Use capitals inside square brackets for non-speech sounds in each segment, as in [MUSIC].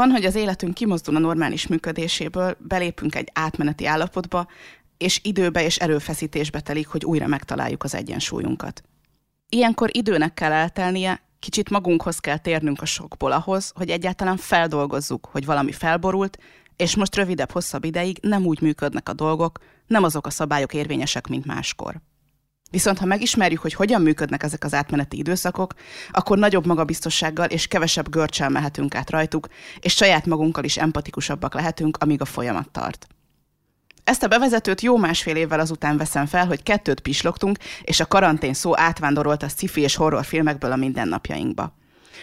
Van, hogy az életünk kimozdul a normális működéséből, belépünk egy átmeneti állapotba, és időbe és erőfeszítésbe telik, hogy újra megtaláljuk az egyensúlyunkat. Ilyenkor időnek kell eltelnie, kicsit magunkhoz kell térnünk a sokból ahhoz, hogy egyáltalán feldolgozzuk, hogy valami felborult, és most rövidebb, hosszabb ideig nem úgy működnek a dolgok, nem azok a szabályok érvényesek, mint máskor. Viszont ha megismerjük, hogy hogyan működnek ezek az átmeneti időszakok, akkor nagyobb magabiztossággal és kevesebb görcsel mehetünk át rajtuk, és saját magunkkal is empatikusabbak lehetünk, amíg a folyamat tart. Ezt a bevezetőt jó másfél évvel azután veszem fel, hogy kettőt pislogtunk, és a karantén szó átvándorolt a sci-fi és horrorfilmekből a mindennapjainkba.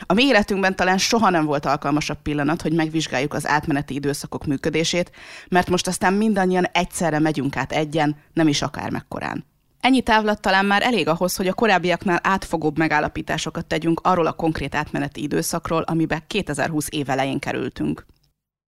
A mi életünkben talán soha nem volt alkalmasabb pillanat, hogy megvizsgáljuk az átmeneti időszakok működését, mert most aztán mindannyian egyszerre megyünk át egyen, nem is akár mekkorán. Ennyi távlat talán már elég ahhoz, hogy a korábbiaknál átfogóbb megállapításokat tegyünk arról a konkrét átmeneti időszakról, amiben 2020 év elején kerültünk.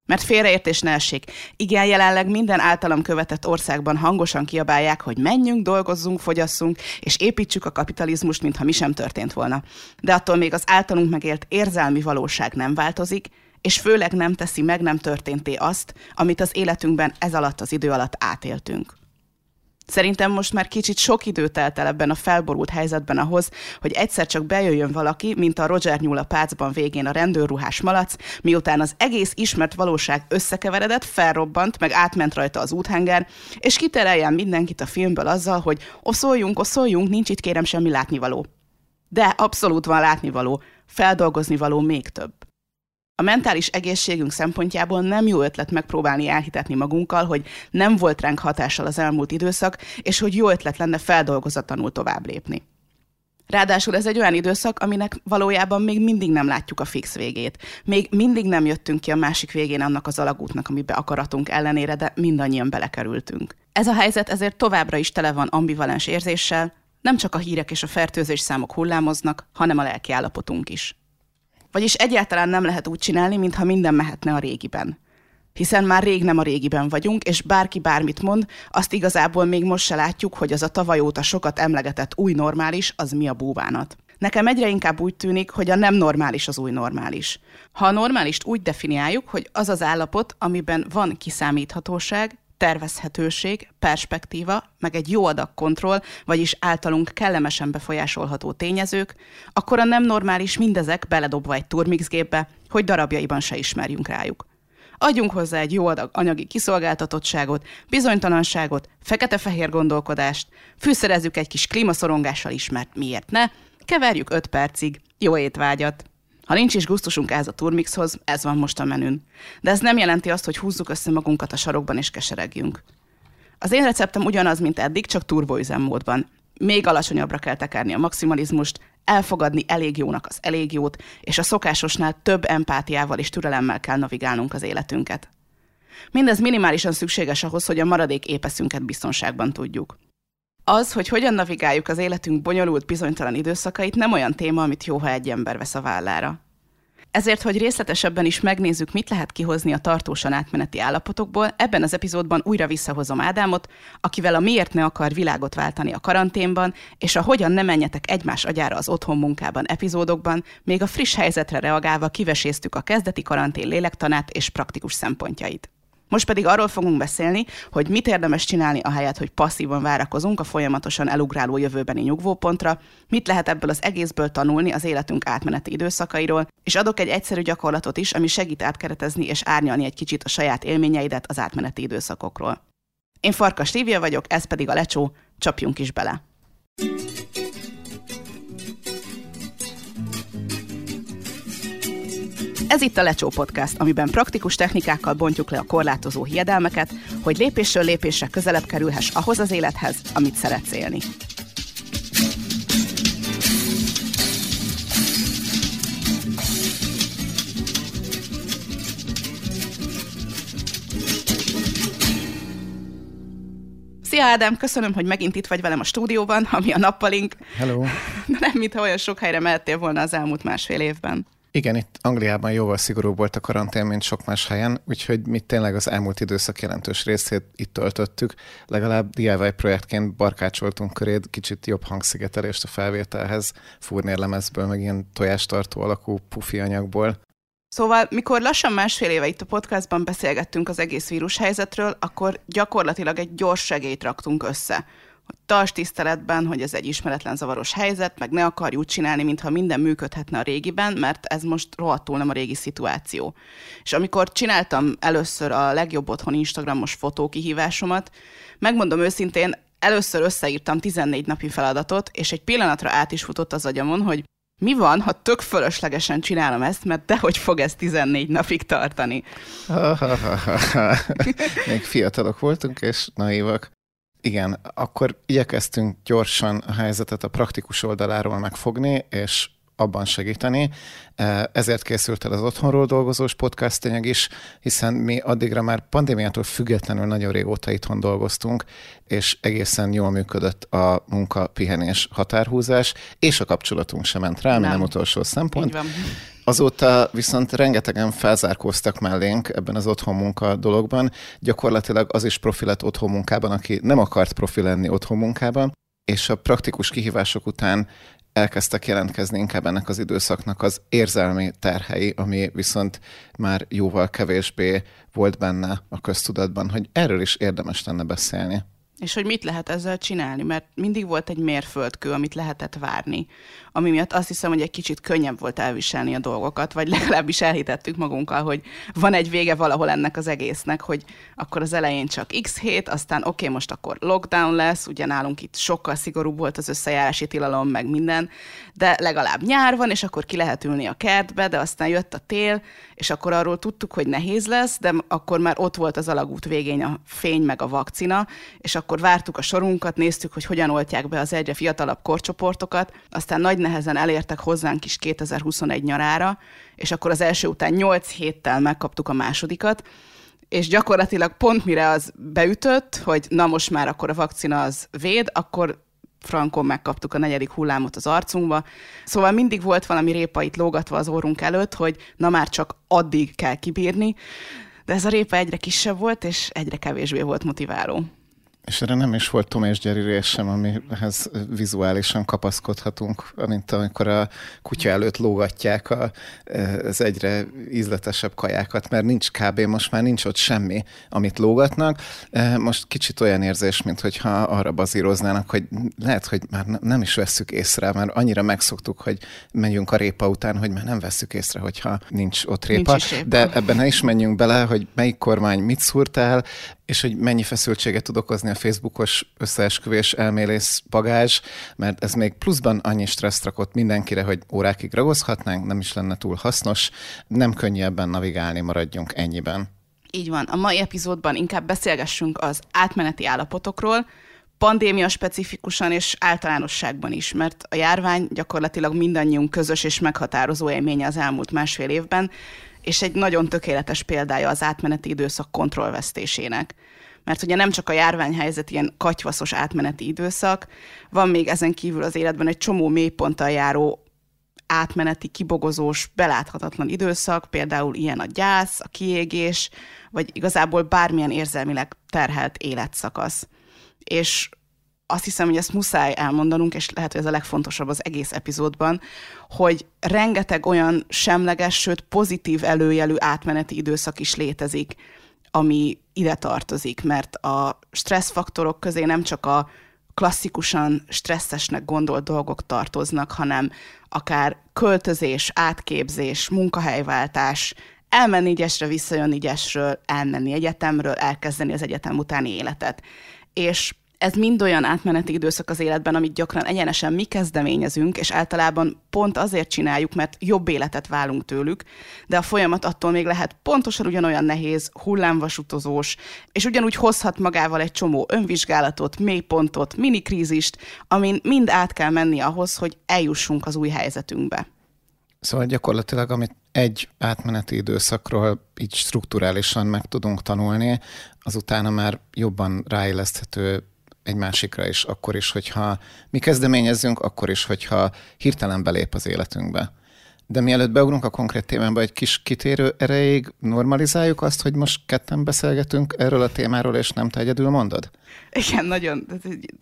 Mert félreértés ne essék. Igen, jelenleg minden általam követett országban hangosan kiabálják, hogy menjünk, dolgozzunk, fogyasszunk, és építsük a kapitalizmust, mintha mi sem történt volna. De attól még az általunk megélt érzelmi valóság nem változik, és főleg nem teszi meg nem történté azt, amit az életünkben ez alatt az idő alatt átéltünk. Szerintem most már kicsit sok idő telt el ebben a felborult helyzetben ahhoz, hogy egyszer csak bejöjjön valaki, mint a Roger nyúl a pácban végén a rendőrruhás malac, miután az egész ismert valóság összekeveredett, felrobbant, meg átment rajta az úthenger, és kitereljen mindenkit a filmből azzal, hogy oszoljunk, oszoljunk, nincs itt kérem semmi látnivaló. De abszolút van látnivaló, feldolgozni való még több. A mentális egészségünk szempontjából nem jó ötlet megpróbálni elhitetni magunkkal, hogy nem volt ránk hatással az elmúlt időszak, és hogy jó ötlet lenne feldolgozatlanul tovább lépni. Ráadásul ez egy olyan időszak, aminek valójában még mindig nem látjuk a fix végét. Még mindig nem jöttünk ki a másik végén annak az alagútnak, amibe akaratunk ellenére, de mindannyian belekerültünk. Ez a helyzet ezért továbbra is tele van ambivalens érzéssel, nem csak a hírek és a fertőzés számok hullámoznak, hanem a lelki állapotunk is. Vagyis egyáltalán nem lehet úgy csinálni, mintha minden mehetne a régiben. Hiszen már rég nem a régiben vagyunk, és bárki bármit mond, azt igazából még most se látjuk, hogy az a tavaly óta sokat emlegetett új normális, az mi a búvánat. Nekem egyre inkább úgy tűnik, hogy a nem normális az új normális. Ha a normálist úgy definiáljuk, hogy az az állapot, amiben van kiszámíthatóság, tervezhetőség, perspektíva, meg egy jó adag kontroll, vagyis általunk kellemesen befolyásolható tényezők, akkor a nem normális mindezek beledobva egy turmixgépbe, hogy darabjaiban se ismerjünk rájuk. Adjunk hozzá egy jó adag anyagi kiszolgáltatottságot, bizonytalanságot, fekete-fehér gondolkodást, fűszerezzük egy kis klímaszorongással ismert miért ne, keverjük öt percig, jó étvágyat. Ha nincs is gusztusunk ez a turmixhoz, ez van most a menün. De ez nem jelenti azt, hogy húzzuk össze magunkat a sarokban és keseregjünk. Az én receptem ugyanaz, mint eddig, csak turboüzemmódban. Még alacsonyabbra kell tekerni a maximalizmust, elfogadni elég jónak az elég jót, és a szokásosnál több empátiával és türelemmel kell navigálnunk az életünket. Mindez minimálisan szükséges ahhoz, hogy a maradék épeszünket biztonságban tudjuk. Az, hogy hogyan navigáljuk az életünk bonyolult, bizonytalan időszakait, nem olyan téma, amit jó, ha egy ember vesz a vállára. Ezért, hogy részletesebben is megnézzük, mit lehet kihozni a tartósan átmeneti állapotokból, ebben az epizódban újra visszahozom Ádámot, akivel a miért ne akar világot váltani a karanténban, és a hogyan ne menjetek egymás agyára az otthon munkában epizódokban, még a friss helyzetre reagálva kiveséztük a kezdeti karantén lélektanát és praktikus szempontjait. Most pedig arról fogunk beszélni, hogy mit érdemes csinálni ahelyett, hogy passzívan várakozunk a folyamatosan elugráló jövőbeni nyugvópontra, mit lehet ebből az egészből tanulni az életünk átmeneti időszakairól, és adok egy egyszerű gyakorlatot is, ami segít átkeretezni és árnyalni egy kicsit a saját élményeidet az átmeneti időszakokról. Én Farkas Lívia vagyok, ez pedig a Lecsó, csapjunk is bele! Ez itt a Lecsó Podcast, amiben praktikus technikákkal bontjuk le a korlátozó hiedelmeket, hogy lépésről lépésre közelebb kerülhess ahhoz az élethez, amit szeretsz élni. Szia Ádám, köszönöm, hogy megint itt vagy velem a stúdióban, ami a nappalink. Hello. [LAUGHS] Nem, mintha olyan sok helyre mehettél volna az elmúlt másfél évben. Igen, itt Angliában jóval szigorúbb volt a karantén, mint sok más helyen, úgyhogy mi tényleg az elmúlt időszak jelentős részét itt töltöttük. Legalább DIY projektként barkácsoltunk köréd kicsit jobb hangszigetelést a felvételhez, furnérlemezből, meg ilyen tojástartó alakú pufi anyagból. Szóval, mikor lassan másfél éve itt a podcastban beszélgettünk az egész vírushelyzetről, akkor gyakorlatilag egy gyors segélyt raktunk össze. Tarts tiszteletben, hogy ez egy ismeretlen zavaros helyzet, meg ne akarj úgy csinálni, mintha minden működhetne a régiben, mert ez most rohadtul nem a régi szituáció. És amikor csináltam először a legjobb otthon Instagramos fotókihívásomat, megmondom őszintén, először összeírtam 14 napi feladatot, és egy pillanatra át is futott az agyamon, hogy mi van, ha tök fölöslegesen csinálom ezt, mert dehogy fog ez 14 napig tartani. Még fiatalok voltunk, és naívak. Igen, akkor igyekeztünk gyorsan a helyzetet a praktikus oldaláról megfogni, és abban segíteni. Ezért készült el az otthonról dolgozós podcast anyag is, hiszen mi addigra már pandémiától függetlenül nagyon régóta itthon dolgoztunk, és egészen jól működött a munka, pihenés, határhúzás, és a kapcsolatunk sem ment rá, nem, nem utolsó szempont. Azóta viszont rengetegen felzárkóztak mellénk ebben az otthon munka dologban. Gyakorlatilag az is profi lett otthon munkában, aki nem akart profi lenni otthon munkában, és a praktikus kihívások után elkezdtek jelentkezni inkább ennek az időszaknak az érzelmi terhei, ami viszont már jóval kevésbé volt benne a köztudatban, hogy erről is érdemes lenne beszélni. És hogy mit lehet ezzel csinálni, mert mindig volt egy mérföldkő, amit lehetett várni, ami miatt azt hiszem, hogy egy kicsit könnyebb volt elviselni a dolgokat, vagy legalábbis elhitettük magunkkal, hogy van egy vége valahol ennek az egésznek, hogy akkor az elején csak x hét, aztán oké, okay, most akkor lockdown lesz, ugye nálunk itt sokkal szigorúbb volt az összejárási tilalom, meg minden, de legalább nyár van, és akkor ki lehet ülni a kertbe, de aztán jött a tél, és akkor arról tudtuk, hogy nehéz lesz, de akkor már ott volt az alagút végén a fény meg a vakcina, és akkor vártuk a sorunkat, néztük, hogy hogyan oltják be az egyre fiatalabb korcsoportokat, aztán nagy nehezen elértek hozzánk is 2021 nyarára, és akkor az első után 8 héttel megkaptuk a másodikat, és gyakorlatilag pont mire az beütött, hogy na most már akkor a vakcina az véd, akkor frankon megkaptuk a negyedik hullámot az arcunkba. Szóval mindig volt valami répa itt lógatva az orrunk előtt, hogy na már csak addig kell kibírni, de ez a répa egyre kisebb volt, és egyre kevésbé volt motiváló. És erre nem is volt Tom és Jerry rész sem, amihez vizuálisan kapaszkodhatunk, mint amikor a kutya előtt lógatják a, az egyre ízletesebb kajákat, mert nincs kb. most már nincs ott semmi, amit lógatnak. Most kicsit olyan érzés, mint hogyha arra bazíroznának, hogy lehet, hogy már nem is vesszük észre, mert annyira megszoktuk, hogy menjünk a répa után, hogy már nem vesszük észre, hogyha nincs ott répa. Nincs répa. De ebben ne is menjünk bele, hogy melyik kormány mit szúrt el, és hogy mennyi feszültséget tud okozni a Facebookos összeesküvés elmélész bagázs, mert ez még pluszban annyi stresszt rakott mindenkire, hogy órákig ragozhatnánk, nem is lenne túl hasznos, nem könnyű ebben navigálni, maradjunk ennyiben. Így van. A mai epizódban inkább beszélgessünk az átmeneti állapotokról, pandémia specifikusan és általánosságban is, mert a járvány gyakorlatilag mindannyiunk közös és meghatározó élménye az elmúlt másfél évben, és egy nagyon tökéletes példája az átmeneti időszak kontrollvesztésének. Mert ugye nem csak a járványhelyzet ilyen katyvaszos átmeneti időszak, van még ezen kívül az életben egy csomó mélyponttal járó átmeneti, kibogozós, beláthatatlan időszak, például ilyen a gyász, a kiégés, vagy igazából bármilyen érzelmileg terhelt életszakasz. És azt hiszem, hogy ezt muszáj elmondanunk, és lehet, hogy ez a legfontosabb az egész epizódban, hogy rengeteg olyan semleges, sőt pozitív előjelű átmeneti időszak is létezik, ami ide tartozik, mert a stresszfaktorok közé nem csak a klasszikusan stresszesnek gondolt dolgok tartoznak, hanem akár költözés, átképzés, munkahelyváltás, elmenni egyesre, visszajönni egyesről, elmenni egyetemről, elkezdeni az egyetem utáni életet. És ez mind olyan átmeneti időszak az életben, amit gyakran egyenesen mi kezdeményezünk, és általában pont azért csináljuk, mert jobb életet válunk tőlük, de a folyamat attól még lehet pontosan ugyanolyan nehéz, hullámvasutozós, és ugyanúgy hozhat magával egy csomó önvizsgálatot, mélypontot, minikrízist, amin mind át kell menni ahhoz, hogy eljussunk az új helyzetünkbe. Szóval gyakorlatilag, amit egy átmeneti időszakról így strukturálisan meg tudunk tanulni, azutána már jobban ráilleszthető egy másikra is, akkor is, hogyha mi kezdeményezzünk, akkor is, hogyha hirtelen belép az életünkbe. De mielőtt beugrunk a konkrét témába, egy kis kitérő erejéig normalizáljuk azt, hogy most ketten beszélgetünk erről a témáról, és nem te egyedül mondod? Igen, nagyon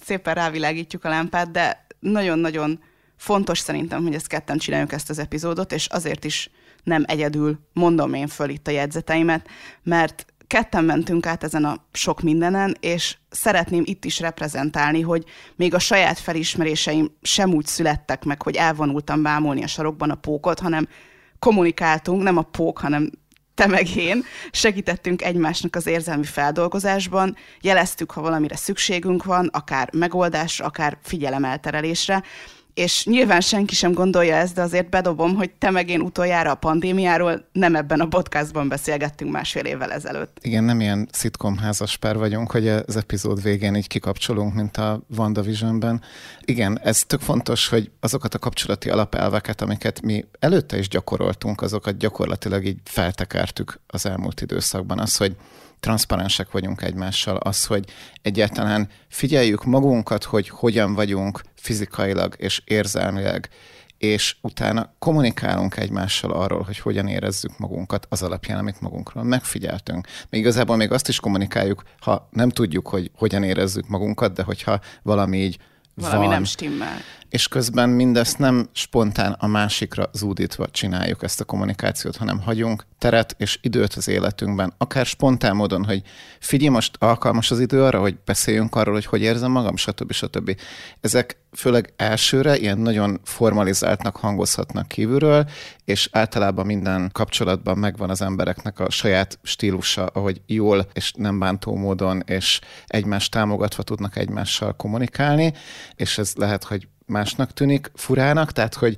szépen rávilágítjuk a lámpát, de nagyon-nagyon fontos szerintem, hogy ezt ketten csináljuk ezt az epizódot, és azért is nem egyedül mondom én föl itt a jegyzeteimet, mert ketten mentünk át ezen a sok mindenen, és szeretném itt is reprezentálni, hogy még a saját felismeréseim sem úgy születtek meg, hogy elvonultam bámulni a sarokban a pókot, hanem kommunikáltunk, nem a pók, hanem te meg én, segítettünk egymásnak az érzelmi feldolgozásban, jeleztük, ha valamire szükségünk van, akár megoldásra, akár figyelemelterelésre, és nyilván senki sem gondolja ezt, de azért bedobom, hogy te meg én utoljára a pandémiáról nem ebben a podcastban beszélgettünk másfél évvel ezelőtt. Igen, nem ilyen szitkom házaspár vagyunk, hogy az epizód végén így kikapcsolunk, mint a WandaVisionben. Igen, ez tök fontos, hogy azokat a kapcsolati alapelveket, amiket mi előtte is gyakoroltunk, azokat gyakorlatilag így feltekertük az elmúlt időszakban. Az, hogy transzparensek vagyunk egymással, az, hogy egyáltalán figyeljük magunkat, hogy hogyan vagyunk fizikailag és érzelmileg, és utána kommunikálunk egymással arról, hogy hogyan érezzük magunkat az alapján, amit magunkról megfigyeltünk. Még igazából még azt is kommunikáljuk, ha nem tudjuk, hogy hogyan érezzük magunkat, de hogyha valami így valami van, nem stimmel és közben mindezt nem spontán a másikra zúdítva csináljuk ezt a kommunikációt, hanem hagyunk teret és időt az életünkben, akár spontán módon, hogy figyelj, most alkalmas az idő arra, hogy beszéljünk arról, hogy hogy érzem magam, stb. stb. Ezek főleg elsőre ilyen nagyon formalizáltnak hangozhatnak kívülről, és általában minden kapcsolatban megvan az embereknek a saját stílusa, ahogy jól és nem bántó módon, és egymást támogatva tudnak egymással kommunikálni, és ez lehet, hogy másnak tűnik furának, tehát hogy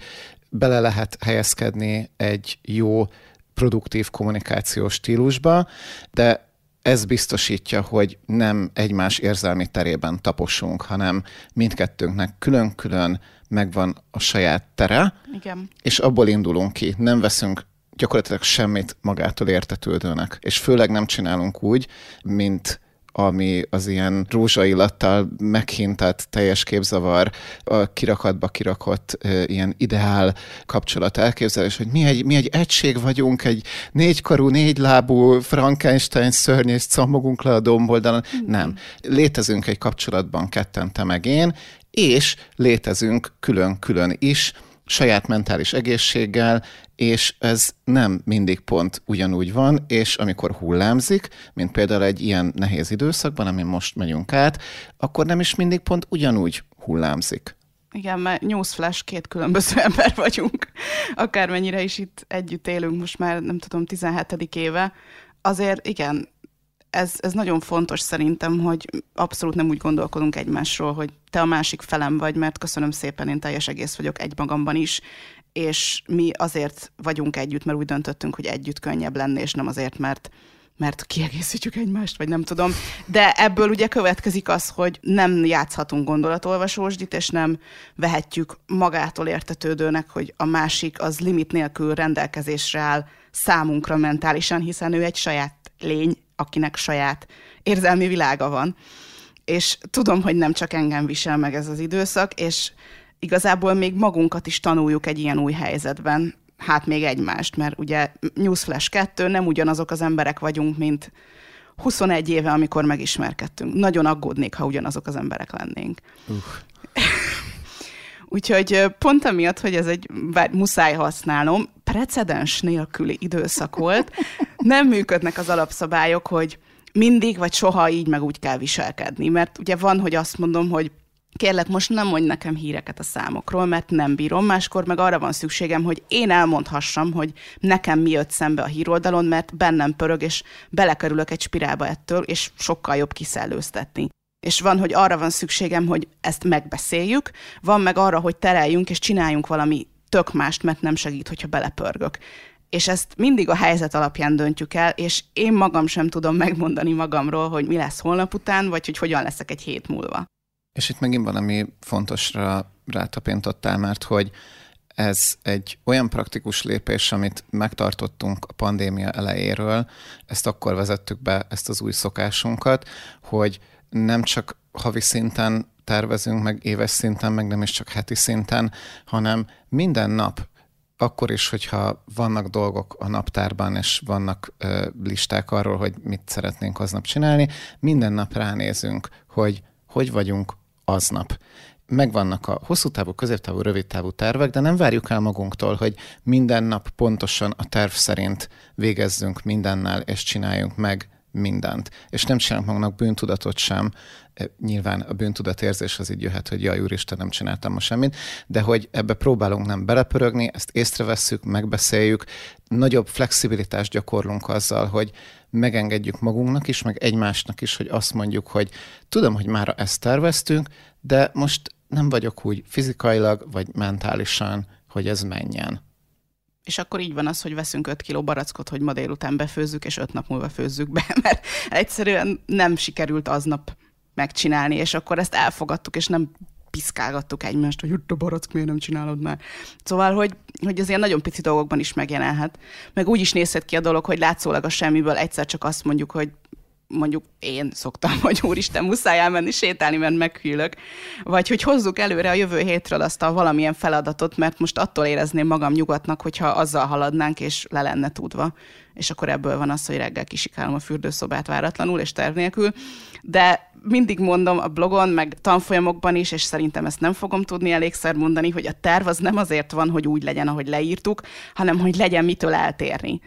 bele lehet helyezkedni egy jó, produktív kommunikációs stílusba, de ez biztosítja, hogy nem egymás érzelmi terében taposunk, hanem mindkettőnknek külön-külön megvan a saját tere, Igen. és abból indulunk ki. Nem veszünk gyakorlatilag semmit magától értetődőnek, és főleg nem csinálunk úgy, mint ami az ilyen rózsaillattal meghintett teljes képzavar, a kirakatba kirakott ilyen ideál kapcsolat elképzelés, hogy mi egy, mi egy egység vagyunk, egy négykarú, négylábú Frankenstein szörny, és cammogunk le a domboldalon. Mm. Nem. Létezünk egy kapcsolatban ketten, te meg én, és létezünk külön-külön is, saját mentális egészséggel, és ez nem mindig pont ugyanúgy van, és amikor hullámzik, mint például egy ilyen nehéz időszakban, amin most megyünk át, akkor nem is mindig pont ugyanúgy hullámzik. Igen, mert newsflash két különböző [LAUGHS] ember vagyunk, akármennyire is itt együtt élünk most már, nem tudom, 17. éve. Azért igen, ez, ez nagyon fontos szerintem, hogy abszolút nem úgy gondolkodunk egymásról, hogy te a másik felem vagy, mert köszönöm szépen, én teljes egész vagyok egy magamban is, és mi azért vagyunk együtt, mert úgy döntöttünk, hogy együtt könnyebb lenni, és nem azért, mert mert kiegészítjük egymást, vagy nem tudom. De ebből ugye következik az, hogy nem játszhatunk gondolatolvasósdit, és nem vehetjük magától értetődőnek, hogy a másik az limit nélkül rendelkezésre áll számunkra mentálisan, hiszen ő egy saját lény, akinek saját érzelmi világa van. És tudom, hogy nem csak engem visel meg ez az időszak, és igazából még magunkat is tanuljuk egy ilyen új helyzetben, hát még egymást, mert ugye Newsflash 2 nem ugyanazok az emberek vagyunk, mint 21 éve, amikor megismerkedtünk. Nagyon aggódnék, ha ugyanazok az emberek lennénk. Uh. [LAUGHS] Úgyhogy pont amiatt, hogy ez egy, bár muszáj használnom, precedens nélküli időszak volt, nem működnek az alapszabályok, hogy mindig vagy soha így meg úgy kell viselkedni. Mert ugye van, hogy azt mondom, hogy kérlek, most nem mondj nekem híreket a számokról, mert nem bírom, máskor meg arra van szükségem, hogy én elmondhassam, hogy nekem mi jött szembe a híroldalon, mert bennem pörög, és belekerülök egy spirálba ettől, és sokkal jobb kiszellőztetni. És van, hogy arra van szükségem, hogy ezt megbeszéljük, van meg arra, hogy tereljünk és csináljunk valami tök mást, mert nem segít, hogyha belepörgök. És ezt mindig a helyzet alapján döntjük el, és én magam sem tudom megmondani magamról, hogy mi lesz holnap után, vagy hogy hogyan leszek egy hét múlva. És itt megint valami fontosra rátapintottál, mert hogy ez egy olyan praktikus lépés, amit megtartottunk a pandémia elejéről, ezt akkor vezettük be, ezt az új szokásunkat, hogy nem csak havi szinten tervezünk, meg éves szinten, meg nem is csak heti szinten, hanem minden nap akkor is, hogyha vannak dolgok a naptárban, és vannak ö, listák arról, hogy mit szeretnénk aznap csinálni, minden nap ránézünk, hogy hogy vagyunk aznap. megvannak a hosszú távú, középtávú, rövid távú tervek, de nem várjuk el magunktól, hogy minden nap pontosan a terv szerint végezzünk mindennel, és csináljunk meg mindent. És nem csinálunk magunknak bűntudatot sem. E, nyilván a bűntudatérzés az így jöhet, hogy jaj, úristen, nem csináltam ma semmit, de hogy ebbe próbálunk nem belepörögni, ezt észrevesszük, megbeszéljük, nagyobb flexibilitást gyakorlunk azzal, hogy megengedjük magunknak is, meg egymásnak is, hogy azt mondjuk, hogy tudom, hogy már ezt terveztünk, de most nem vagyok úgy fizikailag vagy mentálisan, hogy ez menjen. És akkor így van az, hogy veszünk 5 kiló barackot, hogy ma délután befőzzük, és 5 nap múlva főzzük be, [LAUGHS] mert egyszerűen nem sikerült aznap megcsinálni, és akkor ezt elfogadtuk, és nem piszkálgattuk egymást, hogy a barack, miért nem csinálod már. Szóval, hogy, hogy az ilyen nagyon pici dolgokban is megjelenhet. Meg úgy is nézhet ki a dolog, hogy látszólag a semmiből egyszer csak azt mondjuk, hogy mondjuk én szoktam, [LAUGHS] hogy úristen, muszáj elmenni sétálni, mert meghűlök, vagy hogy hozzuk előre a jövő hétről azt a valamilyen feladatot, mert most attól érezném magam nyugatnak, hogyha azzal haladnánk, és le lenne tudva. És akkor ebből van az, hogy reggel kisikálom a fürdőszobát váratlanul és terv nélkül. De mindig mondom a blogon, meg tanfolyamokban is, és szerintem ezt nem fogom tudni elégszer mondani, hogy a terv az nem azért van, hogy úgy legyen, ahogy leírtuk, hanem hogy legyen mitől eltérni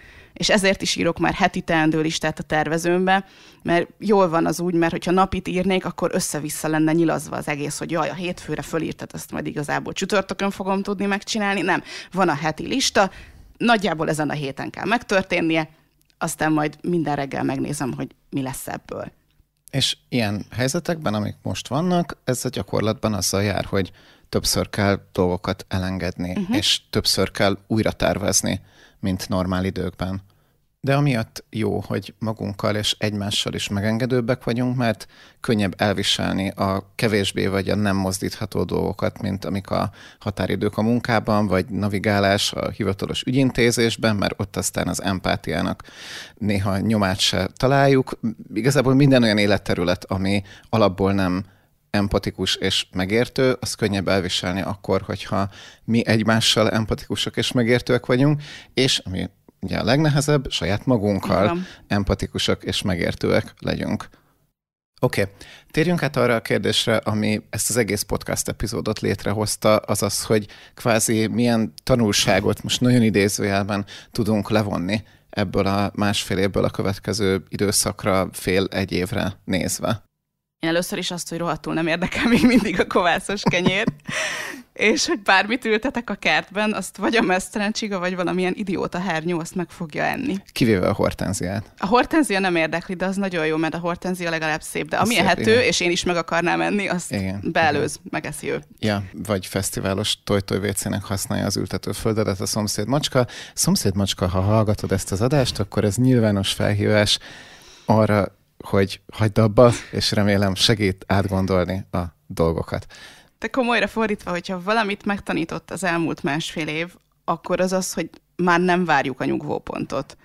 ezért is írok már heti teendő listát a tervezőmbe, mert jól van az úgy, mert hogyha napit írnék, akkor össze-vissza lenne nyilazva az egész, hogy jaj, a hétfőre fölírtad, azt majd igazából csütörtökön fogom tudni megcsinálni. Nem, van a heti lista, nagyjából ezen a héten kell megtörténnie, aztán majd minden reggel megnézem, hogy mi lesz ebből. És ilyen helyzetekben, amik most vannak, ez a gyakorlatban azzal jár, hogy többször kell dolgokat elengedni, uh-huh. és többször kell újra tervezni mint normál időkben. De amiatt jó, hogy magunkkal és egymással is megengedőbbek vagyunk, mert könnyebb elviselni a kevésbé vagy a nem mozdítható dolgokat, mint amik a határidők a munkában, vagy navigálás a hivatalos ügyintézésben, mert ott aztán az empátiának néha nyomát se találjuk. Igazából minden olyan életterület, ami alapból nem empatikus és megértő, az könnyebb elviselni akkor, hogyha mi egymással empatikusak és megértőek vagyunk, és ami ugye a legnehezebb, saját magunkkal Igen. empatikusak és megértőek legyünk. Oké, okay. térjünk át arra a kérdésre, ami ezt az egész podcast epizódot létrehozta, azaz, hogy kvázi milyen tanulságot most nagyon idézőjelben tudunk levonni ebből a másfél évből a következő időszakra, fél egy évre nézve. Én először is azt, hogy rohadtul nem érdekel még mindig a kovászos kenyér, és hogy bármit ültetek a kertben, azt vagy a mesztelen csiga, vagy valamilyen idióta hernyó, azt meg fogja enni. Kivéve a hortenziát. A hortenzia nem érdekli, de az nagyon jó, mert a hortenzia legalább szép, de ami ehető, és én is meg akarnám enni, azt igen, beelőz, igen. megeszi ő. Ja, vagy fesztiválos tojtojvécének használja az ültetőföldedet a szomszéd macska. Szomszéd macska, ha hallgatod ezt az adást, akkor ez nyilvános felhívás arra hogy hagyd abba, és remélem segít átgondolni a dolgokat. De komolyra fordítva, hogyha valamit megtanított az elmúlt másfél év, akkor az az, hogy már nem várjuk a nyugvópontot.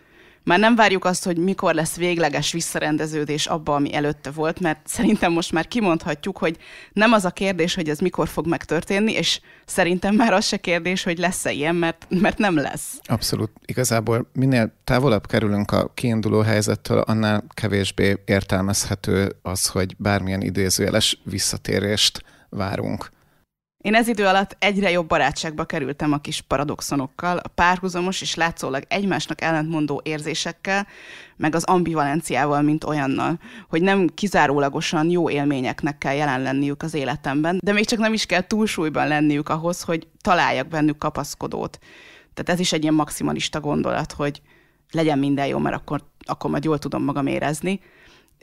Már nem várjuk azt, hogy mikor lesz végleges visszarendeződés abba, ami előtte volt, mert szerintem most már kimondhatjuk, hogy nem az a kérdés, hogy ez mikor fog megtörténni, és szerintem már az se kérdés, hogy lesz-e ilyen, mert, mert nem lesz. Abszolút. Igazából minél távolabb kerülünk a kiinduló helyzettől, annál kevésbé értelmezhető az, hogy bármilyen idézőjeles visszatérést várunk. Én ez idő alatt egyre jobb barátságba kerültem a kis paradoxonokkal, a párhuzamos és látszólag egymásnak ellentmondó érzésekkel, meg az ambivalenciával, mint olyannal, hogy nem kizárólagosan jó élményeknek kell jelen lenniük az életemben, de még csak nem is kell túlsúlyban lenniük ahhoz, hogy találjak bennük kapaszkodót. Tehát ez is egy ilyen maximalista gondolat, hogy legyen minden jó, mert akkor, akkor majd jól tudom magam érezni.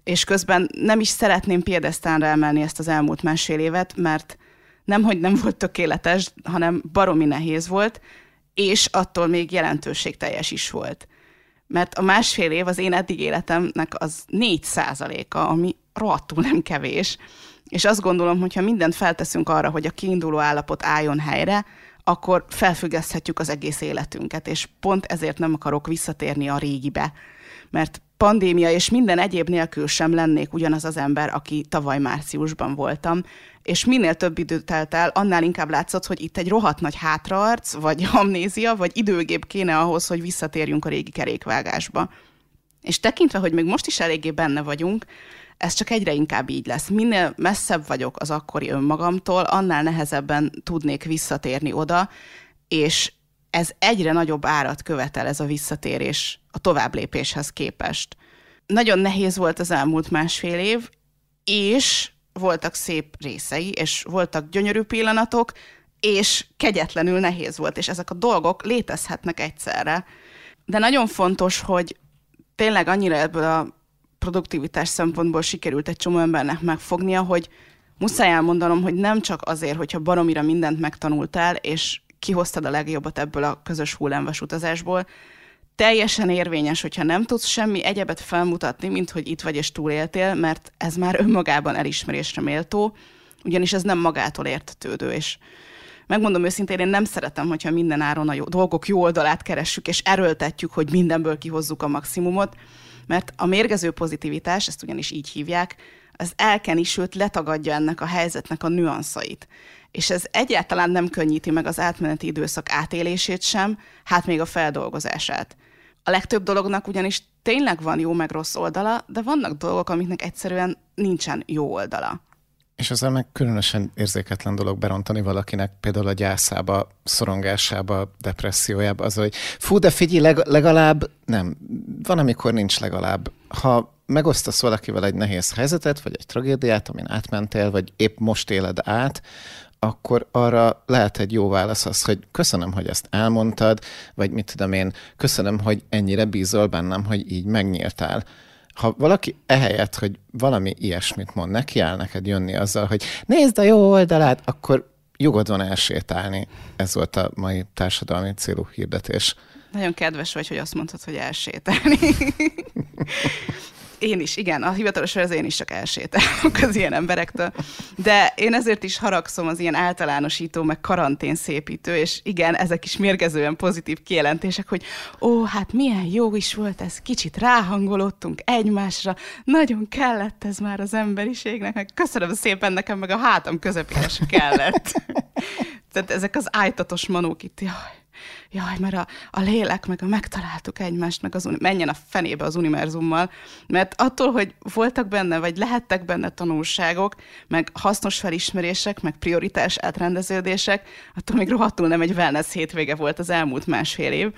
És közben nem is szeretném piedesztánra emelni ezt az elmúlt másfél évet, mert nem, hogy nem volt tökéletes, hanem baromi nehéz volt, és attól még jelentőségteljes is volt. Mert a másfél év az én eddig életemnek az 4 százaléka, ami rohadtul nem kevés. És azt gondolom, hogy ha mindent felteszünk arra, hogy a kiinduló állapot álljon helyre, akkor felfüggeszthetjük az egész életünket, és pont ezért nem akarok visszatérni a régibe. Mert pandémia és minden egyéb nélkül sem lennék ugyanaz az ember, aki tavaly márciusban voltam, és minél több idő telt el, annál inkább látszott, hogy itt egy rohadt nagy hátraarc, vagy [LAUGHS] amnézia, vagy időgép kéne ahhoz, hogy visszatérjünk a régi kerékvágásba. És tekintve, hogy még most is eléggé benne vagyunk, ez csak egyre inkább így lesz. Minél messzebb vagyok az akkori önmagamtól, annál nehezebben tudnék visszatérni oda, és ez egyre nagyobb árat követel ez a visszatérés a továbblépéshez képest. Nagyon nehéz volt az elmúlt másfél év, és voltak szép részei, és voltak gyönyörű pillanatok, és kegyetlenül nehéz volt, és ezek a dolgok létezhetnek egyszerre. De nagyon fontos, hogy tényleg annyira ebből a produktivitás szempontból sikerült egy csomó embernek megfognia, hogy muszáj elmondanom, hogy nem csak azért, hogyha baromira mindent megtanultál, és kihoztad a legjobbat ebből a közös hullámvas utazásból, teljesen érvényes, hogyha nem tudsz semmi egyebet felmutatni, mint hogy itt vagy és túléltél, mert ez már önmagában elismerésre méltó, ugyanis ez nem magától értetődő, és megmondom őszintén, én nem szeretem, hogyha minden áron a jó, dolgok jó oldalát keressük, és erőltetjük, hogy mindenből kihozzuk a maximumot, mert a mérgező pozitivitás, ezt ugyanis így hívják, az elkeni, letagadja ennek a helyzetnek a nüanszait. És ez egyáltalán nem könnyíti meg az átmeneti időszak átélését sem, hát még a feldolgozását. A legtöbb dolognak ugyanis tényleg van jó meg rossz oldala, de vannak dolgok, amiknek egyszerűen nincsen jó oldala. És az meg különösen érzéketlen dolog berontani valakinek például a gyászába, szorongásába, depressziójába, az, hogy fú, de figyelj, leg- legalább nem. Van, amikor nincs legalább. Ha megosztasz valakivel egy nehéz helyzetet, vagy egy tragédiát, amin átmentél, vagy épp most éled át, akkor arra lehet egy jó válasz az, hogy köszönöm, hogy ezt elmondtad, vagy mit tudom én, köszönöm, hogy ennyire bízol bennem, hogy így megnyíltál ha valaki ehelyett, hogy valami ilyesmit mond, neki áll neked jönni azzal, hogy nézd a jó oldalát, akkor jogod van elsétálni. Ez volt a mai társadalmi célú hirdetés. Nagyon kedves vagy, hogy azt mondtad, hogy elsétálni. [LAUGHS] Én is, igen, a hivatalos az én is csak elsétálok az ilyen emberektől. De én ezért is haragszom az ilyen általánosító, meg karantén szépítő, és igen, ezek is mérgezően pozitív kijelentések, hogy ó, hát milyen jó is volt ez, kicsit ráhangolódtunk egymásra, nagyon kellett ez már az emberiségnek, meg köszönöm szépen nekem, meg a hátam közepére kellett. [LAUGHS] Tehát ezek az ájtatos manók itt, jaj jaj, mert a, a lélek, meg a megtaláltuk egymást, meg az, menjen a fenébe az univerzummal, mert attól, hogy voltak benne, vagy lehettek benne tanulságok, meg hasznos felismerések, meg prioritás átrendeződések, attól még rohadtul nem egy wellness hétvége volt az elmúlt másfél év.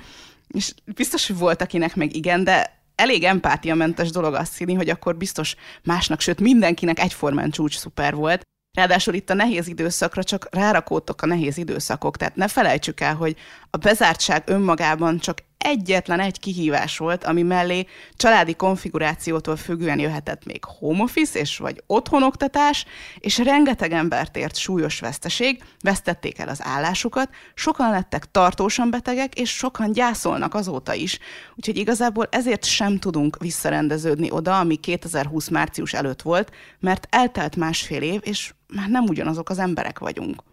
És biztos, hogy volt, akinek meg igen, de elég empátiamentes dolog azt hinni, hogy akkor biztos másnak, sőt mindenkinek egyformán csúcs szuper volt, Ráadásul itt a nehéz időszakra csak rárakódtok a nehéz időszakok, tehát ne felejtsük el, hogy a bezártság önmagában csak egyetlen egy kihívás volt, ami mellé családi konfigurációtól függően jöhetett még home office és vagy otthonoktatás, és rengeteg embert ért súlyos veszteség, vesztették el az állásukat, sokan lettek tartósan betegek, és sokan gyászolnak azóta is. Úgyhogy igazából ezért sem tudunk visszarendeződni oda, ami 2020 március előtt volt, mert eltelt másfél év, és már nem ugyanazok az emberek vagyunk.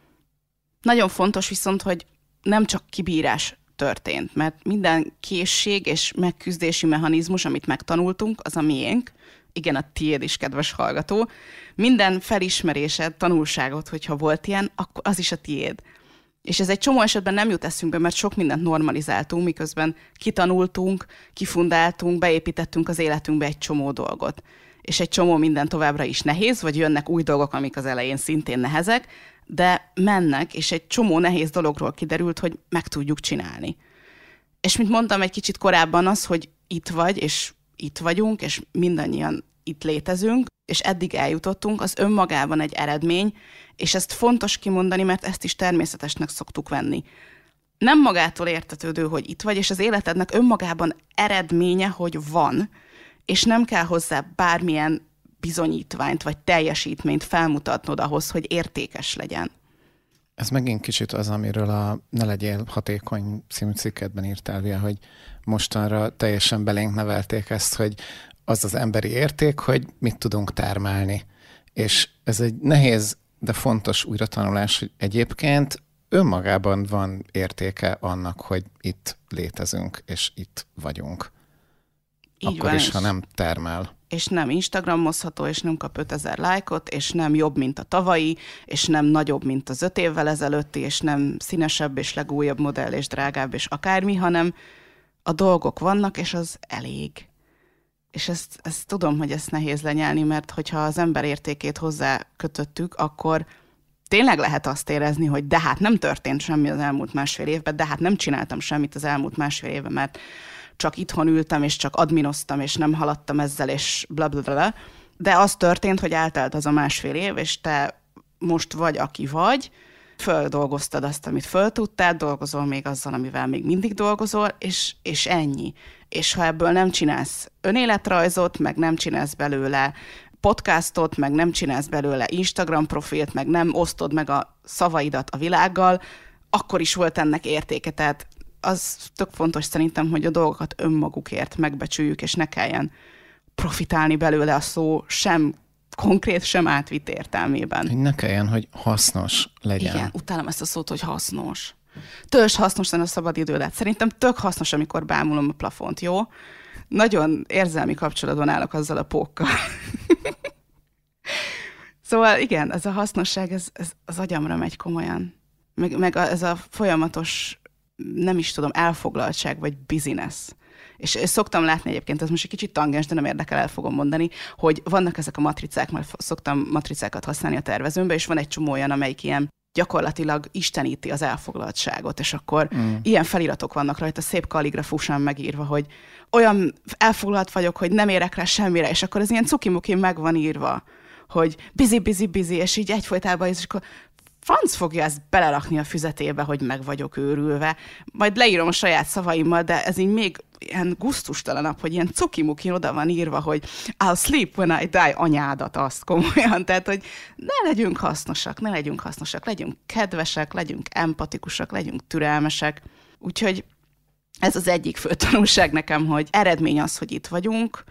Nagyon fontos viszont, hogy nem csak kibírás történt, mert minden készség és megküzdési mechanizmus, amit megtanultunk, az a miénk, igen, a tiéd is, kedves hallgató, minden felismerésed, tanulságot, hogyha volt ilyen, akkor az is a tiéd. És ez egy csomó esetben nem jut eszünkbe, mert sok mindent normalizáltunk, miközben kitanultunk, kifundáltunk, beépítettünk az életünkbe egy csomó dolgot. És egy csomó minden továbbra is nehéz, vagy jönnek új dolgok, amik az elején szintén nehezek, de mennek, és egy csomó nehéz dologról kiderült, hogy meg tudjuk csinálni. És mint mondtam egy kicsit korábban az, hogy itt vagy, és itt vagyunk, és mindannyian itt létezünk, és eddig eljutottunk, az önmagában egy eredmény, és ezt fontos kimondani, mert ezt is természetesnek szoktuk venni. Nem magától értetődő, hogy itt vagy, és az életednek önmagában eredménye, hogy van, és nem kell hozzá bármilyen bizonyítványt vagy teljesítményt felmutatnod ahhoz, hogy értékes legyen. Ez megint kicsit az, amiről a Ne legyél hatékony című cikkedben írtál, Via, hogy mostanra teljesen belénk nevelték ezt, hogy az az emberi érték, hogy mit tudunk termelni. És ez egy nehéz, de fontos újratanulás, hogy egyébként önmagában van értéke annak, hogy itt létezünk, és itt vagyunk. Így Akkor van, is, ha nem termel és nem Instagramozható, és nem kap 5000 lájkot, és nem jobb, mint a tavalyi, és nem nagyobb, mint az öt évvel ezelőtti, és nem színesebb, és legújabb modell, és drágább, és akármi, hanem a dolgok vannak, és az elég. és ezt, ezt tudom, hogy ezt nehéz lenyelni, mert hogyha az ember értékét hozzá kötöttük, akkor tényleg lehet azt érezni, hogy de hát nem történt semmi az elmúlt másfél évben, de hát nem csináltam semmit az elmúlt másfél évben, mert csak itthon ültem, és csak adminoztam, és nem haladtam ezzel, és bla bla bla. De az történt, hogy eltelt az a másfél év, és te most vagy, aki vagy, földolgoztad azt, amit föl tudtál, dolgozol még azzal, amivel még mindig dolgozol, és, és ennyi. És ha ebből nem csinálsz önéletrajzot, meg nem csinálsz belőle podcastot, meg nem csinálsz belőle Instagram profilt, meg nem osztod meg a szavaidat a világgal, akkor is volt ennek értéke. Tehát az tök fontos szerintem, hogy a dolgokat önmagukért megbecsüljük, és ne kelljen profitálni belőle a szó sem konkrét, sem átvitt értelmében. Hogy ne kelljen, hogy hasznos legyen. Igen, utálom ezt a szót, hogy hasznos. Törzs hasznos lenne a szabadidődet. Szerintem tök hasznos, amikor bámulom a plafont, jó? Nagyon érzelmi kapcsolatban állok azzal a pókkal. [LAUGHS] szóval igen, ez a hasznosság, ez, ez az agyamra megy komolyan. Meg, meg ez a folyamatos, nem is tudom, elfoglaltság, vagy business és, szoktam látni egyébként, ez most egy kicsit tangens, de nem érdekel, el fogom mondani, hogy vannak ezek a matricák, mert szoktam matricákat használni a tervezőmbe, és van egy csomó olyan, amelyik ilyen gyakorlatilag isteníti az elfoglaltságot, és akkor mm. ilyen feliratok vannak rajta, szép kaligrafusan megírva, hogy olyan elfoglalt vagyok, hogy nem érek rá semmire, és akkor ez ilyen cukimuki meg van írva, hogy bizi, bizi, bizi, és így egyfolytában, és akkor franc fogja ezt belerakni a füzetébe, hogy meg vagyok őrülve. Majd leírom a saját szavaimmal, de ez így még ilyen guztustalanabb, hogy ilyen cukimuki oda van írva, hogy I'll sleep when I die, anyádat azt komolyan. Tehát, hogy ne legyünk hasznosak, ne legyünk hasznosak, legyünk kedvesek, legyünk empatikusak, legyünk türelmesek. Úgyhogy ez az egyik fő tanulság nekem, hogy eredmény az, hogy itt vagyunk,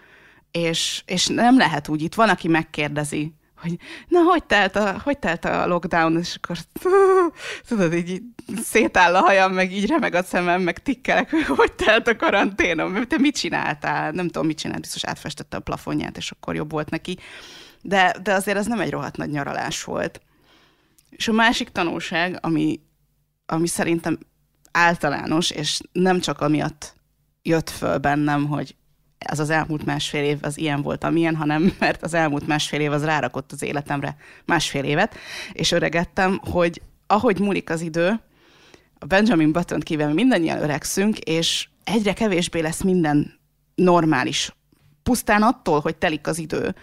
és, és nem lehet úgy, itt van, aki megkérdezi, hogy na, hogy telt a, hogy telt a lockdown, és akkor [LAUGHS] tudod, így szétáll a hajam, meg így remeg a szemem, meg tikkelek, hogy [LAUGHS] hogy telt a karanténom, te mit csináltál? Nem tudom, mit csinált, biztos átfestette a plafonját, és akkor jobb volt neki. De, de azért ez nem egy rohadt nagy nyaralás volt. És a másik tanulság, ami, ami szerintem általános, és nem csak amiatt jött föl bennem, hogy az az elmúlt másfél év az ilyen volt, amilyen, hanem [LAUGHS] mert az elmúlt másfél év az rárakott az életemre másfél évet, és öregettem, hogy ahogy múlik az idő, a Benjamin button kívül mindannyian öregszünk, és egyre kevésbé lesz minden normális. Pusztán attól, hogy telik az idő.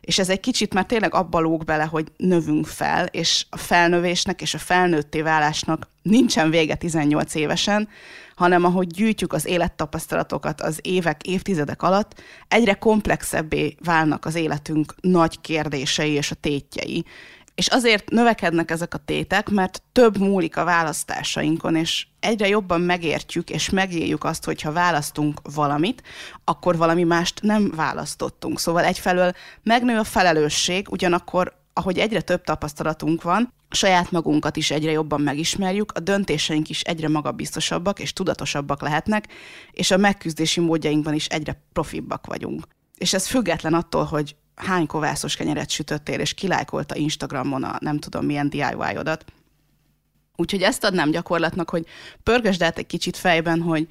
És ez egy kicsit már tényleg abba lóg bele, hogy növünk fel, és a felnövésnek és a felnőtté válásnak nincsen vége 18 évesen, hanem ahogy gyűjtjük az élettapasztalatokat az évek, évtizedek alatt, egyre komplexebbé válnak az életünk nagy kérdései és a tétjei. És azért növekednek ezek a tétek, mert több múlik a választásainkon, és egyre jobban megértjük és megéljük azt, hogyha választunk valamit, akkor valami mást nem választottunk. Szóval egyfelől megnő a felelősség, ugyanakkor ahogy egyre több tapasztalatunk van, saját magunkat is egyre jobban megismerjük, a döntéseink is egyre magabiztosabbak és tudatosabbak lehetnek, és a megküzdési módjainkban is egyre profibbak vagyunk. És ez független attól, hogy hány kovászos kenyeret sütöttél, és kilájkolta Instagramon a nem tudom milyen DIY-odat. Úgyhogy ezt adnám gyakorlatnak, hogy pörgesd át egy kicsit fejben, hogy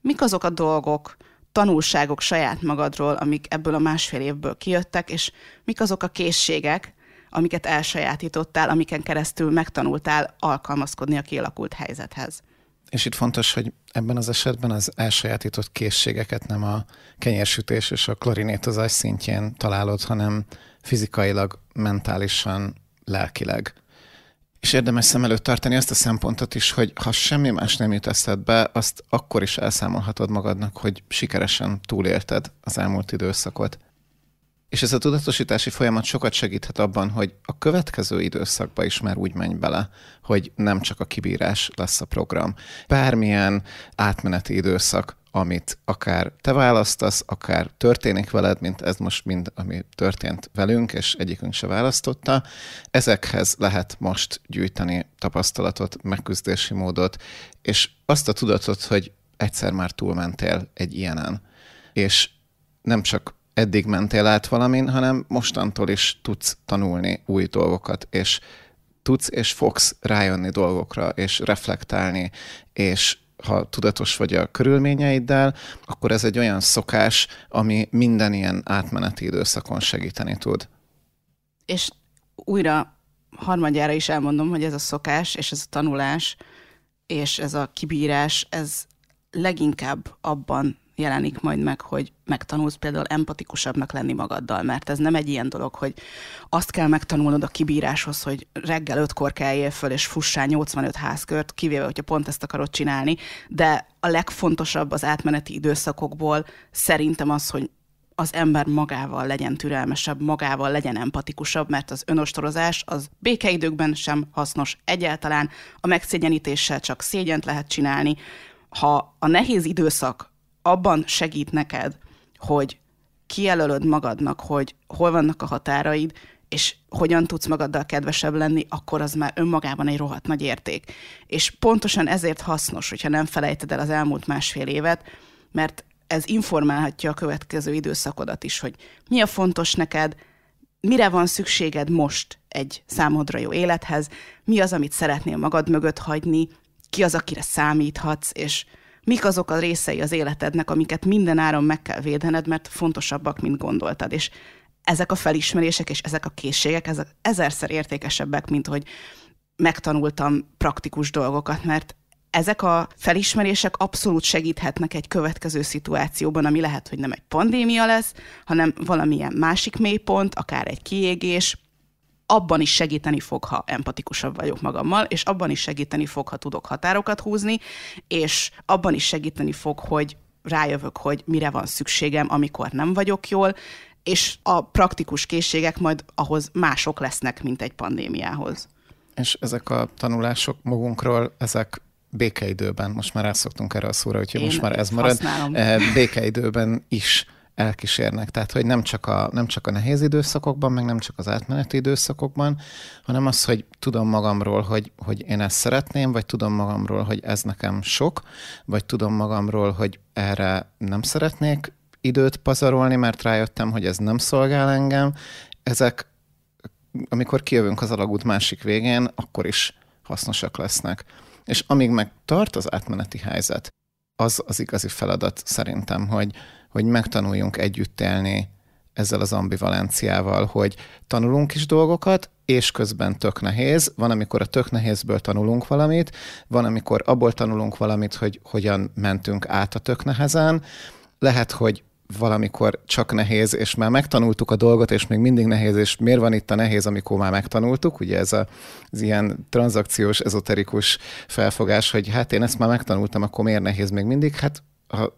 mik azok a dolgok, tanulságok saját magadról, amik ebből a másfél évből kijöttek, és mik azok a készségek, amiket elsajátítottál, amiken keresztül megtanultál alkalmazkodni a kialakult helyzethez. És itt fontos, hogy ebben az esetben az elsajátított készségeket nem a kenyérsütés és a klarinétozás szintjén találod, hanem fizikailag, mentálisan, lelkileg. És érdemes szem előtt tartani azt a szempontot is, hogy ha semmi más nem jut eszedbe, azt akkor is elszámolhatod magadnak, hogy sikeresen túlélted az elmúlt időszakot. És ez a tudatosítási folyamat sokat segíthet abban, hogy a következő időszakba is már úgy menj bele, hogy nem csak a kibírás lesz a program. Bármilyen átmeneti időszak, amit akár te választasz, akár történik veled, mint ez most mind, ami történt velünk, és egyikünk se választotta, ezekhez lehet most gyűjteni tapasztalatot, megküzdési módot, és azt a tudatot, hogy egyszer már túlmentél egy ilyenen. És nem csak eddig mentél át valamin, hanem mostantól is tudsz tanulni új dolgokat, és tudsz és fogsz rájönni dolgokra, és reflektálni, és ha tudatos vagy a körülményeiddel, akkor ez egy olyan szokás, ami minden ilyen átmeneti időszakon segíteni tud. És újra harmadjára is elmondom, hogy ez a szokás, és ez a tanulás, és ez a kibírás, ez leginkább abban jelenik majd meg, hogy megtanulsz például empatikusabbnak lenni magaddal, mert ez nem egy ilyen dolog, hogy azt kell megtanulnod a kibíráshoz, hogy reggel ötkor kelljél föl, és fussál 85 házkört, kivéve, hogyha pont ezt akarod csinálni, de a legfontosabb az átmeneti időszakokból szerintem az, hogy az ember magával legyen türelmesebb, magával legyen empatikusabb, mert az önostorozás az békeidőkben sem hasznos egyáltalán, a megszégyenítéssel csak szégyent lehet csinálni. Ha a nehéz időszak abban segít neked, hogy kijelölöd magadnak, hogy hol vannak a határaid, és hogyan tudsz magaddal kedvesebb lenni, akkor az már önmagában egy rohadt nagy érték. És pontosan ezért hasznos, hogyha nem felejted el az elmúlt másfél évet, mert ez informálhatja a következő időszakodat is, hogy mi a fontos neked, mire van szükséged most egy számodra jó élethez, mi az, amit szeretnél magad mögött hagyni, ki az, akire számíthatsz, és mik azok a részei az életednek, amiket minden áron meg kell védened, mert fontosabbak, mint gondoltad. És ezek a felismerések és ezek a készségek, ezek ezerszer értékesebbek, mint hogy megtanultam praktikus dolgokat, mert ezek a felismerések abszolút segíthetnek egy következő szituációban, ami lehet, hogy nem egy pandémia lesz, hanem valamilyen másik mélypont, akár egy kiégés, abban is segíteni fog, ha empatikusabb vagyok magammal, és abban is segíteni fog, ha tudok határokat húzni, és abban is segíteni fog, hogy rájövök, hogy mire van szükségem, amikor nem vagyok jól, és a praktikus készségek majd ahhoz mások lesznek, mint egy pandémiához. És ezek a tanulások magunkról, ezek békeidőben, most már rászoktunk erre a szóra, úgyhogy Én most már ez marad, használom. Eh, békeidőben is elkísérnek. Tehát, hogy nem csak, a, nem csak a nehéz időszakokban, meg nem csak az átmeneti időszakokban, hanem az, hogy tudom magamról, hogy, hogy én ezt szeretném, vagy tudom magamról, hogy ez nekem sok, vagy tudom magamról, hogy erre nem szeretnék időt pazarolni, mert rájöttem, hogy ez nem szolgál engem. Ezek, amikor kijövünk az alagút másik végén, akkor is hasznosak lesznek. És amíg meg tart az átmeneti helyzet, az az igazi feladat szerintem, hogy, hogy megtanuljunk együtt élni ezzel az ambivalenciával, hogy tanulunk is dolgokat, és közben tök nehéz. Van, amikor a tök nehézből tanulunk valamit, van, amikor abból tanulunk valamit, hogy hogyan mentünk át a tök nehezen. Lehet, hogy valamikor csak nehéz, és már megtanultuk a dolgot, és még mindig nehéz, és miért van itt a nehéz, amikor már megtanultuk? Ugye ez a, az ilyen tranzakciós, ezoterikus felfogás, hogy hát én ezt már megtanultam, akkor miért nehéz még mindig? Hát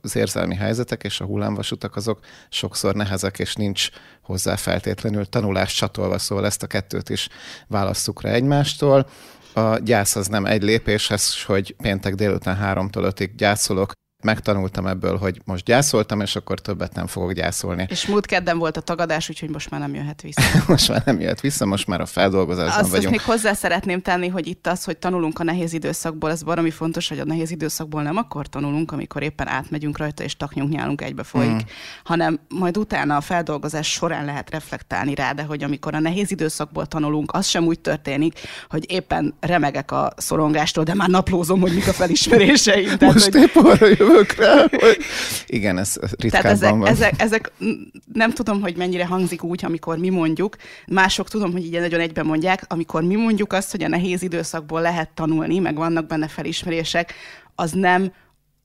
az érzelmi helyzetek és a hullámvasutak azok sokszor nehezek, és nincs hozzá feltétlenül tanulás csatolva, szóval ezt a kettőt is válasszuk rá egymástól. A gyász az nem egy lépéshez, hogy péntek délután háromtól ötig gyászolok, megtanultam ebből, hogy most gyászoltam, és akkor többet nem fogok gyászolni. És múlt kedden volt a tagadás, úgyhogy most már nem jöhet vissza. [LAUGHS] most már nem jöhet vissza, most már a feldolgozásban azt, vagyunk. Azt még hozzá szeretném tenni, hogy itt az, hogy tanulunk a nehéz időszakból, ez baromi fontos, hogy a nehéz időszakból nem akkor tanulunk, amikor éppen átmegyünk rajta, és taknyunk nyálunk egybe folyik, mm. hanem majd utána a feldolgozás során lehet reflektálni rá, de hogy amikor a nehéz időszakból tanulunk, az sem úgy történik, hogy éppen remegek a szorongástól, de már naplózom, hogy mik a felismeréseim. Tehát, most hogy... épp arra jövök rá, hogy igen, ez ritkábban Tehát ezek, van. Ezek, ezek, nem tudom, hogy mennyire hangzik úgy, amikor mi mondjuk, mások tudom, hogy így nagyon egyben mondják, amikor mi mondjuk azt, hogy a nehéz időszakból lehet tanulni, meg vannak benne felismerések, az nem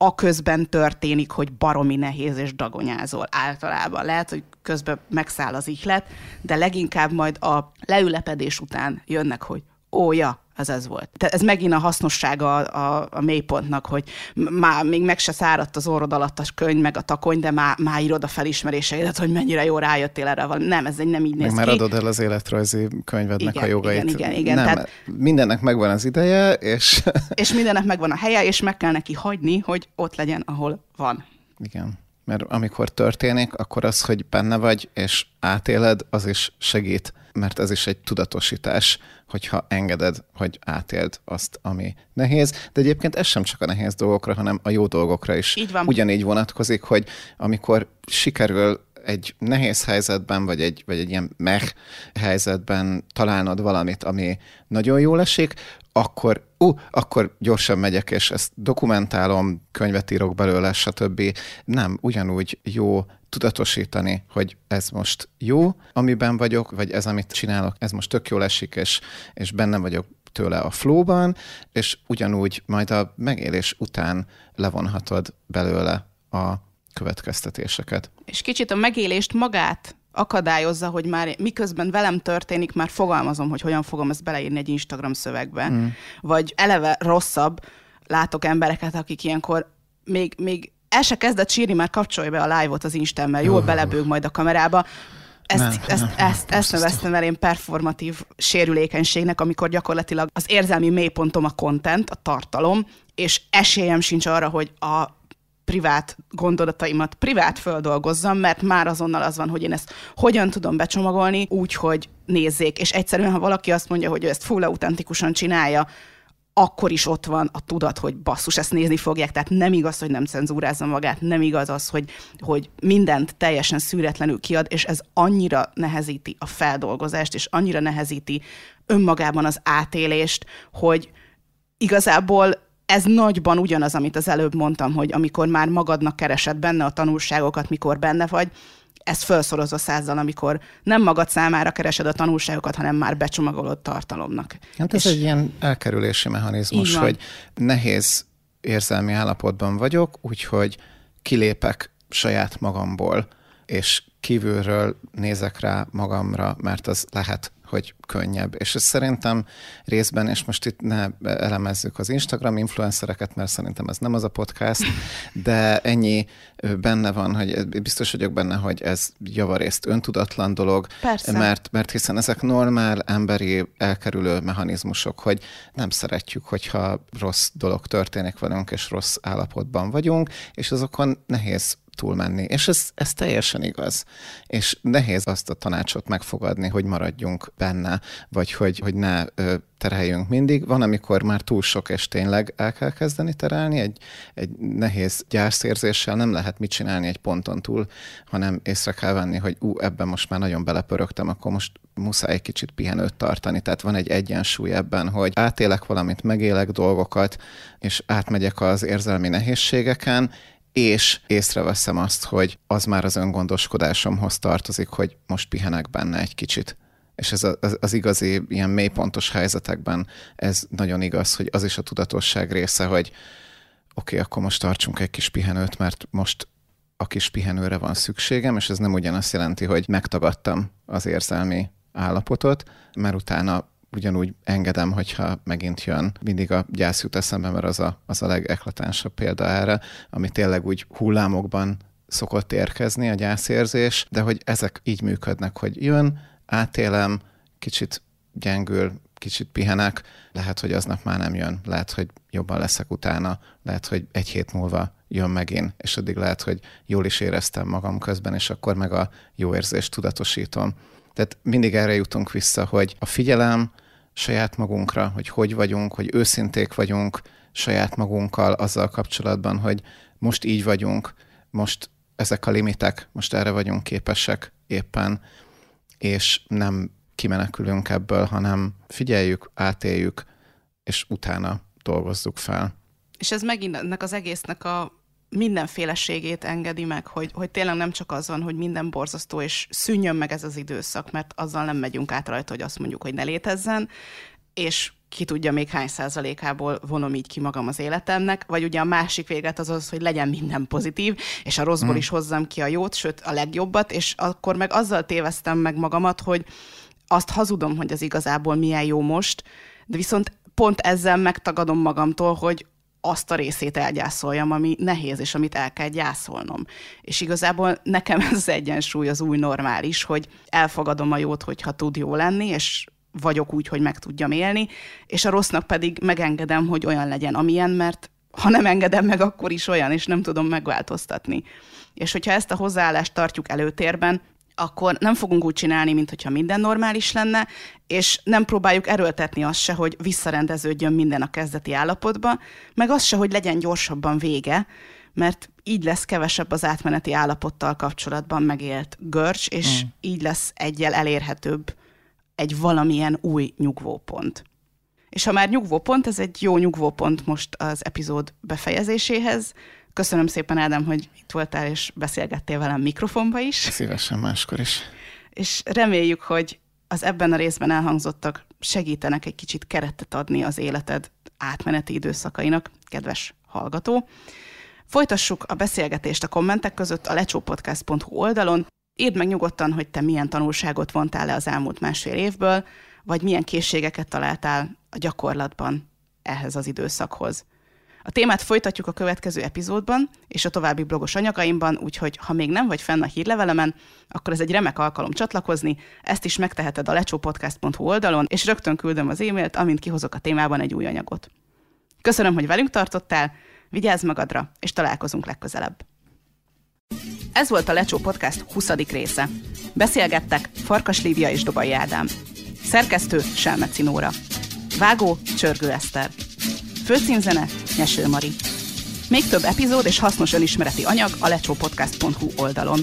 a közben történik, hogy baromi nehéz és dagonyázol általában. Lehet, hogy közben megszáll az ihlet, de leginkább majd a leülepedés után jönnek, hogy ó, ja, ez ez volt. Tehát ez megint a hasznossága a, a, a mélypontnak, hogy már még meg se száradt az orrod alatt a könyv, meg a takony, de már, már írod a felismeréseidet, hogy mennyire jó rájöttél erre valami. Nem, ez egy nem így néz meg ki. már adod el az életrajzi könyvednek igen, a jogait. Igen, igen, igen. Nem, Tehát, mindennek megvan az ideje, és... [LAUGHS] és mindennek megvan a helye, és meg kell neki hagyni, hogy ott legyen, ahol van. Igen mert amikor történik, akkor az, hogy benne vagy és átéled, az is segít mert ez is egy tudatosítás, hogyha engeded, hogy átéld azt, ami nehéz. De egyébként ez sem csak a nehéz dolgokra, hanem a jó dolgokra is Így van. ugyanígy vonatkozik, hogy amikor sikerül egy nehéz helyzetben, vagy egy, vagy egy ilyen meh helyzetben találnod valamit, ami nagyon jól esik, akkor, ú, uh, akkor gyorsan megyek, és ezt dokumentálom, könyvet írok belőle, stb. Nem, ugyanúgy jó tudatosítani, hogy ez most jó, amiben vagyok, vagy ez, amit csinálok, ez most tök jól esik, és, és benne vagyok tőle a flowban, és ugyanúgy majd a megélés után levonhatod belőle a következtetéseket. És kicsit a megélést magát akadályozza, hogy már miközben velem történik, már fogalmazom, hogy hogyan fogom ezt beleírni egy Instagram szövegbe. Mm. Vagy eleve rosszabb, látok embereket, akik ilyenkor még, még el se kezdett sírni, már kapcsolja be a live-ot az Instánmel, jól uh. belebőg majd a kamerába. Ezt, nem, ezt, nem, ezt, ezt neveztem el én performatív sérülékenységnek, amikor gyakorlatilag az érzelmi mélypontom a content, a tartalom, és esélyem sincs arra, hogy a privát gondolataimat privát földolgozzam, mert már azonnal az van, hogy én ezt hogyan tudom becsomagolni úgy, hogy nézzék. És egyszerűen, ha valaki azt mondja, hogy ő ezt full autentikusan csinálja, akkor is ott van a tudat, hogy basszus, ezt nézni fogják, tehát nem igaz, hogy nem cenzúrázza magát, nem igaz az, hogy, hogy mindent teljesen szűretlenül kiad, és ez annyira nehezíti a feldolgozást, és annyira nehezíti önmagában az átélést, hogy igazából ez nagyban ugyanaz, amit az előbb mondtam, hogy amikor már magadnak keresed benne a tanulságokat, mikor benne vagy, ez felszorozva százzal, amikor nem magad számára keresed a tanulságokat, hanem már becsomagolod tartalomnak. Hát ez És egy ilyen elkerülési mechanizmus, hogy nehéz érzelmi állapotban vagyok, úgyhogy kilépek saját magamból, és kívülről nézek rá magamra, mert az lehet hogy könnyebb. És ez szerintem részben, és most itt ne elemezzük az Instagram influencereket, mert szerintem ez nem az a podcast, [LAUGHS] de ennyi benne van, hogy biztos vagyok benne, hogy ez javarészt öntudatlan dolog, Persze. mert, mert hiszen ezek normál, emberi, elkerülő mechanizmusok, hogy nem szeretjük, hogyha rossz dolog történik velünk, és rossz állapotban vagyunk, és azokon nehéz túlmenni. És ez, ez teljesen igaz. És nehéz azt a tanácsot megfogadni, hogy maradjunk benne, vagy hogy, hogy ne ö, tereljünk mindig. Van, amikor már túl sok, és tényleg el kell kezdeni terelni. Egy, egy nehéz gyászérzéssel nem lehet mit csinálni egy ponton túl, hanem észre kell venni, hogy ú, ebben most már nagyon belepörögtem, akkor most muszáj egy kicsit pihenőt tartani. Tehát van egy egyensúly ebben, hogy átélek valamit, megélek dolgokat, és átmegyek az érzelmi nehézségeken, és észreveszem azt, hogy az már az öngondoskodásomhoz tartozik, hogy most pihenek benne egy kicsit. És ez az, az igazi ilyen mélypontos helyzetekben ez nagyon igaz, hogy az is a tudatosság része, hogy oké, okay, akkor most tartsunk egy kis pihenőt, mert most a kis pihenőre van szükségem, és ez nem ugyanazt jelenti, hogy megtagadtam az érzelmi állapotot, mert utána ugyanúgy engedem, hogyha megint jön. Mindig a gyász jut eszembe, mert az a, az a legeklatánsabb példa erre, ami tényleg úgy hullámokban szokott érkezni a gyászérzés, de hogy ezek így működnek, hogy jön, átélem, kicsit gyengül, kicsit pihenek, lehet, hogy aznap már nem jön, lehet, hogy jobban leszek utána, lehet, hogy egy hét múlva jön megint, és addig lehet, hogy jól is éreztem magam közben, és akkor meg a jó érzést tudatosítom. Tehát mindig erre jutunk vissza, hogy a figyelem saját magunkra, hogy hogy vagyunk, hogy őszinték vagyunk saját magunkkal azzal kapcsolatban, hogy most így vagyunk, most ezek a limitek, most erre vagyunk képesek éppen, és nem kimenekülünk ebből, hanem figyeljük, átéljük, és utána dolgozzuk fel. És ez megint ennek az egésznek a mindenféleségét engedi meg, hogy, hogy tényleg nem csak az van, hogy minden borzasztó, és szűnjön meg ez az időszak, mert azzal nem megyünk át rajta, hogy azt mondjuk, hogy ne létezzen, és ki tudja még hány százalékából vonom így ki magam az életemnek, vagy ugye a másik véget az az, hogy legyen minden pozitív, és a rosszból mm. is hozzam ki a jót, sőt a legjobbat, és akkor meg azzal téveztem meg magamat, hogy azt hazudom, hogy az igazából milyen jó most, de viszont pont ezzel megtagadom magamtól, hogy azt a részét elgyászoljam, ami nehéz, és amit el kell gyászolnom. És igazából nekem [LAUGHS] ez az egyensúly az új normális, hogy elfogadom a jót, hogyha tud jó lenni, és vagyok úgy, hogy meg tudjam élni, és a rossznak pedig megengedem, hogy olyan legyen, amilyen, mert ha nem engedem meg, akkor is olyan, és nem tudom megváltoztatni. És hogyha ezt a hozzáállást tartjuk előtérben, akkor nem fogunk úgy csinálni, mintha minden normális lenne, és nem próbáljuk erőltetni azt se, hogy visszarendeződjön minden a kezdeti állapotba, meg azt se, hogy legyen gyorsabban vége, mert így lesz kevesebb az átmeneti állapottal kapcsolatban megélt görcs, és mm. így lesz egyel elérhetőbb egy valamilyen új nyugvópont. És ha már nyugvópont, ez egy jó nyugvópont most az epizód befejezéséhez. Köszönöm szépen, Ádám, hogy itt voltál és beszélgettél velem mikrofonba is. Szívesen máskor is. És reméljük, hogy az ebben a részben elhangzottak segítenek egy kicsit keretet adni az életed átmeneti időszakainak, kedves hallgató. Folytassuk a beszélgetést a kommentek között a lecsópodcast.hu oldalon. Írd meg nyugodtan, hogy te milyen tanulságot vontál le az elmúlt másfél évből, vagy milyen készségeket találtál a gyakorlatban ehhez az időszakhoz. A témát folytatjuk a következő epizódban és a további blogos anyagaimban, úgyhogy ha még nem vagy fenn a hírlevelemen, akkor ez egy remek alkalom csatlakozni, ezt is megteheted a lecsópodcast.hu oldalon, és rögtön küldöm az e-mailt, amint kihozok a témában egy új anyagot. Köszönöm, hogy velünk tartottál, vigyázz magadra, és találkozunk legközelebb. Ez volt a Lecsó Podcast 20. része. Beszélgettek Farkas Lívia és Dobai Ádám. Szerkesztő Selmeci Nóra. Vágó Csörgő Eszter. Főcímzene Nyeső Mari. Még több epizód és hasznos önismereti anyag a lecsópodcast.hu oldalon.